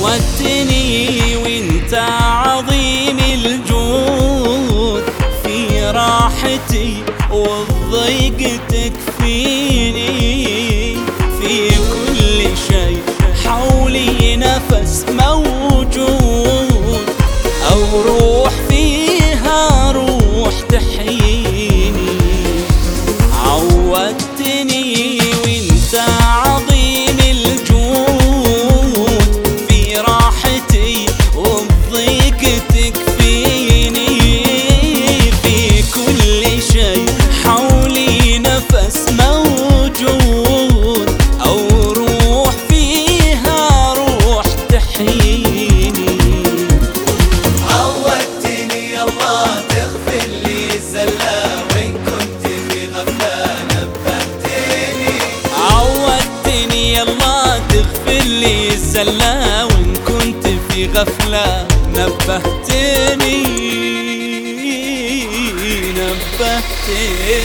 عودتني وانت عظيم الجود في راحتي غفلة نبهتني نبهتني.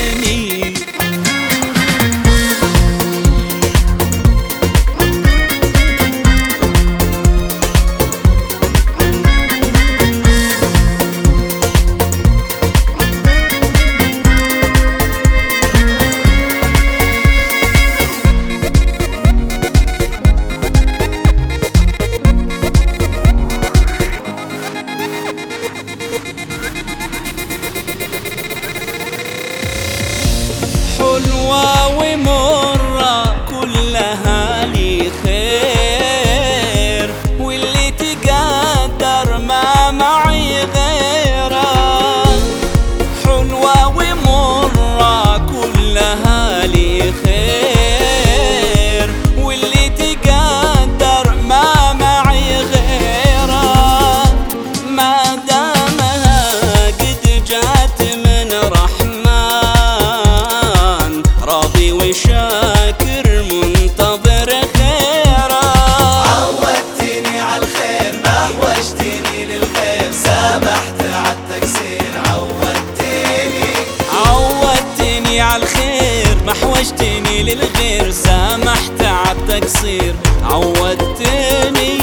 حوجتني للغير سامحت على التقصير عودتني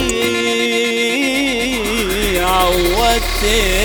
عودتني.